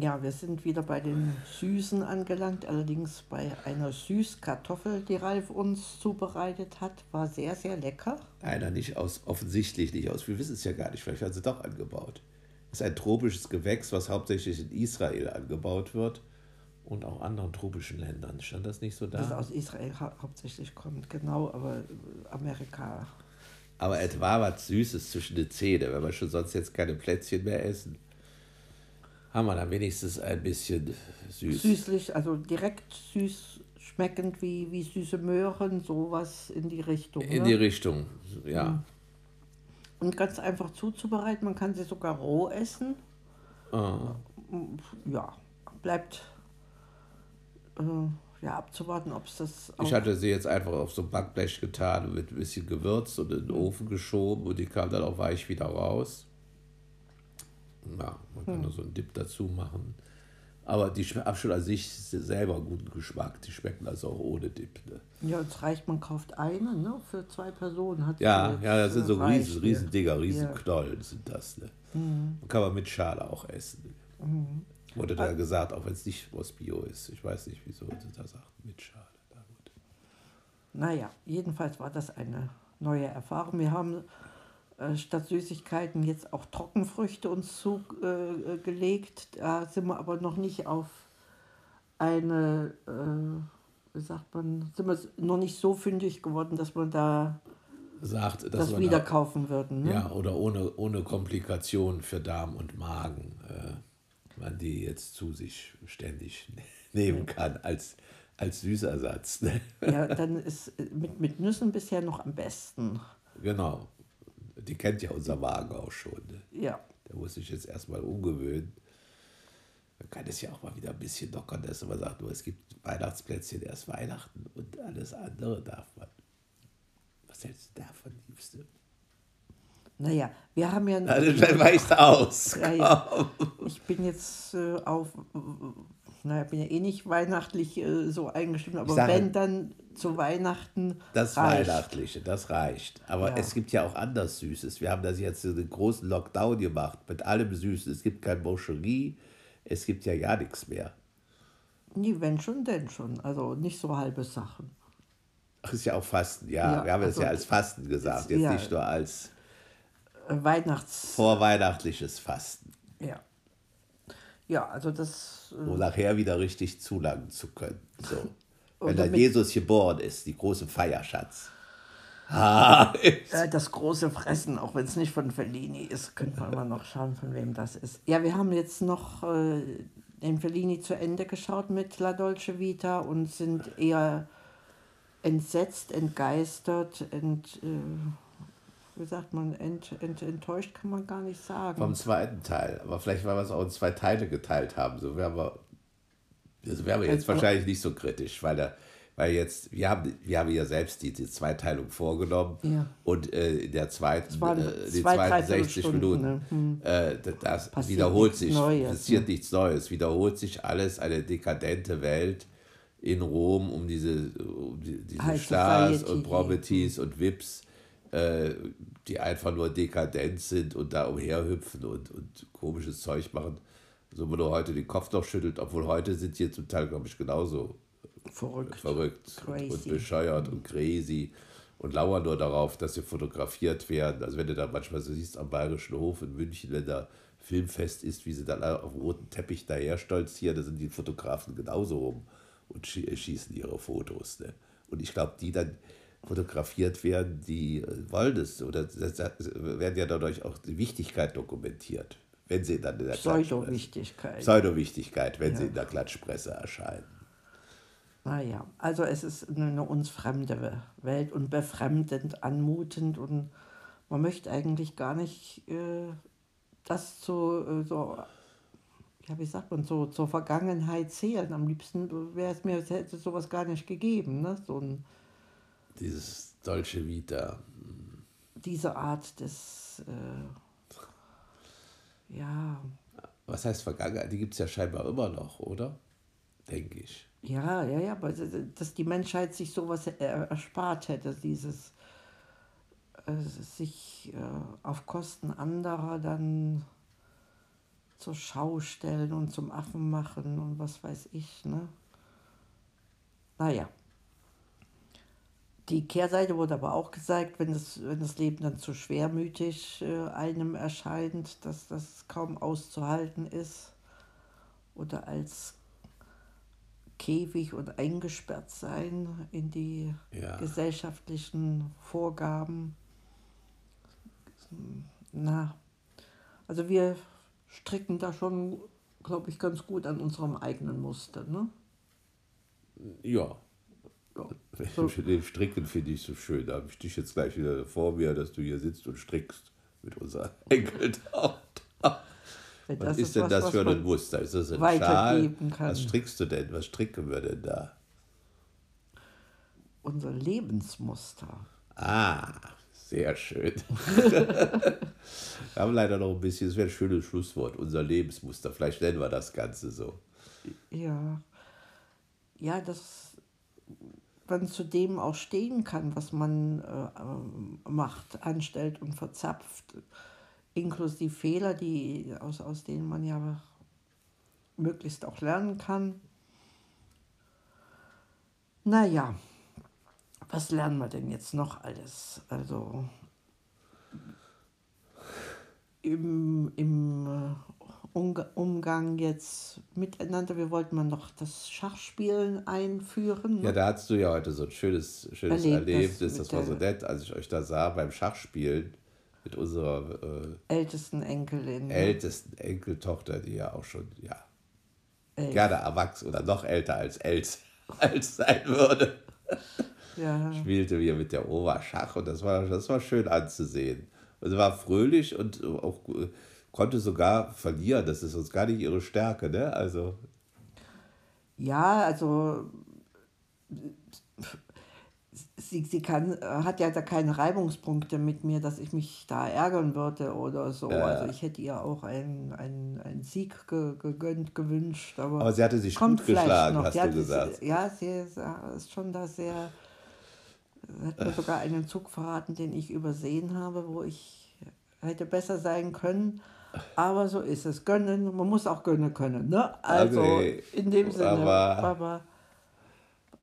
Ja, wir sind wieder bei den Süßen angelangt, allerdings bei einer Süßkartoffel, die Ralf uns zubereitet hat. War sehr, sehr lecker. Einer nicht aus, offensichtlich nicht aus. Wir wissen es ja gar nicht, vielleicht werden sie doch angebaut. Das ist ein tropisches Gewächs, was hauptsächlich in Israel angebaut wird und auch anderen tropischen Ländern. Stand das nicht so da? Das aus Israel hau hauptsächlich kommt, genau, aber äh, Amerika. Aber etwa was Süßes zwischen den Zähnen, wenn wir schon sonst jetzt keine Plätzchen mehr essen haben wir dann wenigstens ein bisschen süß. Süßlich, also direkt süß schmeckend wie, wie süße Möhren, sowas in die Richtung. In ne? die Richtung, ja. Mhm. Und ganz einfach zuzubereiten, man kann sie sogar roh essen. Ah. Ja, bleibt äh, ja, abzuwarten, ob es das. Ich hatte sie jetzt einfach auf so ein Backblech getan, mit ein bisschen gewürzt und in den Ofen geschoben und die kam dann auch weich wieder raus. Ja, man kann hm. nur so einen Dip dazu machen. Aber die haben schon an sich selber guten Geschmack. Die schmecken also auch ohne Dip. Ne? Ja, es reicht, man kauft eine ne? für zwei Personen. Hat ja, ja, das sind so riesen, riesen Dinger, riesen ja. Knollen sind das. Ne? Mhm. Kann man mit Schale auch essen. Mhm. Wurde da gesagt, auch wenn es nicht aus Bio ist. Ich weiß nicht, wieso sie da sagt, mit Schale. Na. Naja, jedenfalls war das eine neue Erfahrung. Wir haben statt Süßigkeiten jetzt auch Trockenfrüchte uns zugelegt. Äh, da sind wir aber noch nicht auf eine, äh, wie sagt man, sind wir noch nicht so fündig geworden, dass man da sagt, dass das wieder da, kaufen würden. Ne? Ja, oder ohne, ohne Komplikationen für Darm und Magen, äh, man die jetzt zu sich ständig nehmen kann als, als Süßersatz. Ne? Ja, dann ist mit, mit Nüssen bisher noch am besten. Genau die kennt ja unser Wagen auch schon. Ne? Ja. Da muss ich jetzt erstmal umgewöhnen. Man kann es ja auch mal wieder ein bisschen lockern, dass man sagt, nur es gibt Weihnachtsplätzchen erst Weihnachten und alles andere darf man. Was hältst du davon, Liebste? Naja, wir haben ja. Also, dann weicht aus. Ja. Ich bin jetzt äh, auf naja, bin ja eh nicht weihnachtlich äh, so eingestimmt, aber sage, wenn dann zu Weihnachten. Das reicht. Weihnachtliche, das reicht. Aber ja. es gibt ja auch anders Süßes. Wir haben das jetzt einen großen Lockdown gemacht mit allem Süßen. Es gibt kein Boucherie, es gibt ja gar nichts mehr. Nie, wenn schon, denn schon. Also nicht so halbe Sachen. Ach, ist ja auch Fasten, ja. ja wir haben also, es ja als Fasten gesagt, jetzt ja, nicht nur als Weihnachts. Vorweihnachtliches Fasten. Ja. Ja, also das. Äh um nachher wieder richtig zulangen zu können. So. Wenn dann Jesus geboren ist, die große Feierschatz. Das große Fressen, auch wenn es nicht von Fellini ist, könnte man mal noch schauen, von wem das ist. Ja, wir haben jetzt noch äh, den Fellini zu Ende geschaut mit La Dolce Vita und sind eher entsetzt, entgeistert, ent, äh, wie sagt man, ent, ent, enttäuscht kann man gar nicht sagen. Vom zweiten Teil. Aber vielleicht, weil wir es auch in zwei Teile geteilt haben. So wären wir, also wären wir jetzt also, wahrscheinlich nicht so kritisch, weil der, weil jetzt, wir haben, wir haben ja selbst die, die Zweiteilung vorgenommen ja. und äh, in der zweiten, äh, die zweiten 60 Stunden, Minuten, ne? hm. äh, das passiert wiederholt sich, Neues, passiert ne? nichts Neues, wiederholt sich alles, eine dekadente Welt in Rom um diese, um die, diese Stars und Properties und Vips die einfach nur dekadent sind und da umherhüpfen und, und komisches Zeug machen. So, wo du heute den Kopf noch schüttelt, obwohl heute sind die zum Teil, glaube ich, genauso verrückt, verrückt und, und, bescheuert und crazy und lauern nur darauf, dass sie fotografiert werden. Also wenn du da manchmal so siehst am Bayerischen Hof in München, wenn da Filmfest ist, wie sie dann auf dem roten Teppich daher stolzieren, da sind die Fotografen genauso rum und schießen ihre Fotos. Ne? Und ich glaube, die dann, fotografiert werden, die äh, wollen es oder werden ja dadurch auch die Wichtigkeit dokumentiert, wenn sie dann in der Pseudo-Wichtigkeit. Pseudo-Wichtigkeit, wenn ja. sie in der Klatschpresse erscheinen. Naja, also es ist eine uns fremde Welt und befremdend, anmutend und man möchte eigentlich gar nicht äh, das zu, äh, so, ja, wie sagt man, so zur Vergangenheit zählen. Am liebsten wäre es mir, es hätte sowas gar nicht gegeben, ne? so ein dieses Dolce Vita. Diese Art des, äh, ja. Was heißt Vergangenheit? Die gibt es ja scheinbar immer noch, oder? Denke ich. Ja, ja, ja, aber dass die Menschheit sich sowas erspart hätte, dieses äh, sich äh, auf Kosten anderer dann zur Schau stellen und zum Affen machen und was weiß ich. Ne? Naja. Die Kehrseite wurde aber auch gezeigt, wenn das, wenn das Leben dann zu schwermütig äh, einem erscheint, dass das kaum auszuhalten ist oder als Käfig und eingesperrt sein in die ja. gesellschaftlichen Vorgaben. Na, also wir stricken da schon, glaube ich, ganz gut an unserem eigenen Muster. Ne? Ja. So. Den Stricken finde ich so schön. Da habe ich dich jetzt gleich wieder vor mir, dass du hier sitzt und strickst mit unserer Enkeltochter. Was ist, ist denn was, das für ein Muster? Ist das ein Schal? Kann. Was strickst du denn? Was stricken wir denn da? Unser Lebensmuster. Ah, sehr schön. wir haben leider noch ein bisschen, das wäre ein schönes Schlusswort, unser Lebensmuster. Vielleicht nennen wir das Ganze so. Ja. Ja, dass man zu dem auch stehen kann, was man äh, macht, anstellt und verzapft inklusive Fehler, die, aus, aus denen man ja möglichst auch lernen kann. Naja, was lernen wir denn jetzt noch alles? Also im, im äh, Umgang jetzt miteinander, wir wollten mal noch das Schachspielen einführen. Ne? Ja, da hast du ja heute so ein schönes, schönes Erlebnis, Erlebnis das war so nett, als ich euch da sah beim Schachspielen mit unserer äh, ältesten Enkelin. Ältesten Enkeltochter, die ja auch schon, ja, Elf. gerne erwachsen oder noch älter als Els als sein würde. Ja. Spielte wir mit der Oma Schach und das war, das war schön anzusehen. Also war fröhlich und auch konnte sogar verlieren. Das ist uns gar nicht ihre Stärke, ne? Also. Ja, also sie, sie kann, hat ja da keine Reibungspunkte mit mir, dass ich mich da ärgern würde oder so. Ja. Also ich hätte ihr auch einen, einen, einen Sieg ge, gegönnt, gewünscht. Aber, aber sie hatte sich gut geschlagen, noch. hast du gesagt. Ja, sie ist schon da sehr, hat mir sogar einen Zug verraten, den ich übersehen habe, wo ich hätte besser sein können. Aber so ist es. Gönnen, man muss auch gönnen können. Ne? Also okay. in dem Sinne. Aber, aber